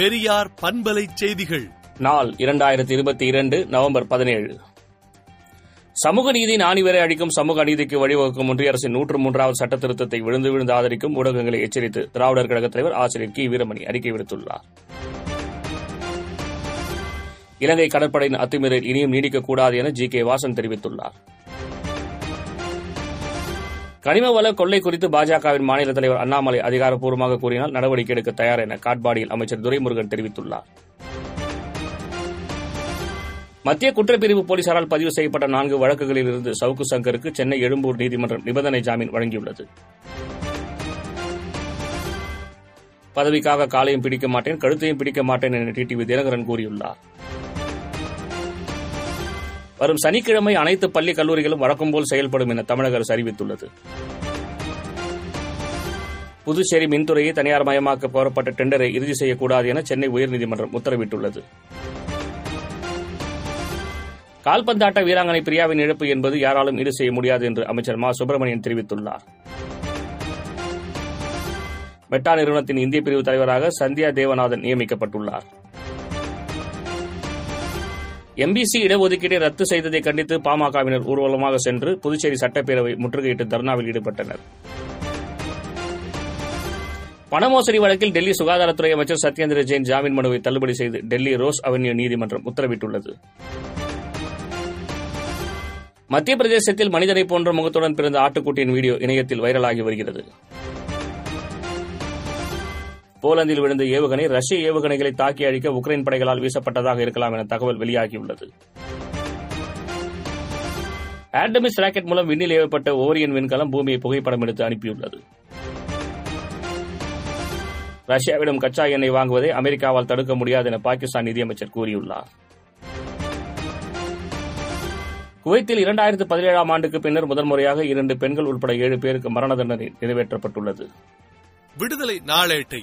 பெரியார் பண்பலை செய்திகள். நாள் இரண்டாயிரத்தி இருபத்தி இரண்டு நவம்பர் பதினேழு. சமூக நீதி நாணிவரை அழிக்கும் சமூக அநீதிக்கு வழிவகுக்கும் ஒன்றிய அரசின் நூற்று மூன்றாவது சட்ட திருத்தத்தை விழுந்து விழுந்து ஆதரிக்கும் ஊடகங்களை எச்சரித்து திராவிடர் கழகத் தலைவர் ஆசிரியர் கி. வீரமணி அறிக்கை விடுத்துள்ளார். இலங்கை கடற்படையின் அத்துமீறல் இனியும் நீடிக்கக்கூடாது என ஜி. கே. வாசன் தெரிவித்துள்ளார். கனிம வள கொள்ளை குறித்து பாஜகவின் மாநில தலைவர் அண்ணாமலை அதிகாரப்பூர்வமாக கூறினால் நடவடிக்கை எடுக்க தயார் என காட்பாடியில் அமைச்சர் துரைமுருகன் தெரிவித்துள்ளார். மத்திய குற்றப்பிரிவு போலீசாரால் பதிவு செய்யப்பட்ட நான்கு வழக்குகளில் இருந்து சவுக்கு சங்கருக்கு சென்னை எழும்பூர் நீதிமன்றம் நிபந்தனை ஜாமீன் வழங்கியுள்ளது. பதவிக்காக காலையும் பிடிக்க மாட்டேன் கழுத்தையும் பிடிக்க மாட்டேன் என டிடிவி தினகரன் கூறியுள்ளார். வரும் சனிக்கிழமை அனைத்து பள்ளி கல்லூரிகளும் வழக்கம்போல் செயல்படும் என தமிழக அரசு அறிவித்துள்ளது. புதுச்சேரி மின்துறையை தனியார் மயமாக்க கோரப்பட்ட டெண்டரை இறுதி செய்யக்கூடாது என சென்னை உயர்நீதிமன்றம் உத்தரவிட்டுள்ளது. கால்பந்தாட்ட வீராங்கனை பிரியாவின் இழப்பு என்பது யாராலும் ஈடு செய்ய முடியாது என்று அமைச்சர் மா. சுப்பிரமணியன் தெரிவித்துள்ளார். மெட்டா நிறுவனத்தின் இந்திய பிரிவு தலைவராக சந்தியா தேவநாதன் நியமிக்கப்பட்டுள்ளார். எம்பிசி இடஒதுக்கீட்டை ரத்து செய்ததை கண்டித்து பாமகவினர் ஊர்வலமாக சென்று புதுச்சேரி சட்டப்பேரவை முற்றுகையிட்டு தர்ணாவில் ஈடுபட்டனர். பணமோசடி வழக்கில் டெல்லி சுகாதாரத்துறை அமைச்சர் சத்யேந்திர ஜெயின் ஜாமீன் மனுவை தள்ளுபடி செய்து டெல்லி ரோஸ் அவென்யூ நீதிமன்றம் உத்தரவிட்டுள்ளது. மத்திய பிரதேசத்தில் மனிதனை போன்ற முகத்துடன் பிறந்த ஆட்டுக்குட்டியின் வீடியோ இணையத்தில் வைரலாகி வருகிறது. போலந்தில் விழுந்த ஏவுகணை ரஷ்ய ஏவுகணைகளை தாக்கி அழிக்க உக்ரைன் படைகளால் வீசப்பட்டதாக இருக்கலாம் என தகவல் வெளியாகியுள்ளது. ஆர்டமிஸ் ராக்கெட் மூலம் விண்ணில் ஏவப்பட்ட ஓரியன் விண்கலம் பூமியை புகைப்படம் எடுத்து அனுப்பியுள்ளது. ரஷ்யாவிடம் கச்சா எண்ணெய் வாங்குவதை அமெரிக்காவால் தடுக்க முடியாது என பாகிஸ்தான் நிதியமைச்சர் கூறியுள்ளார். குவைத்தில் இரண்டாயிரத்து பதினேழாம் ஆண்டுக்கு பின்னர் முதன்முறையாக இரண்டு பெண்கள் உட்பட ஏழு பேருக்கு மரண தண்டனை நிறைவேற்றப்பட்டுள்ளது. விடுதலை நாளேட்டை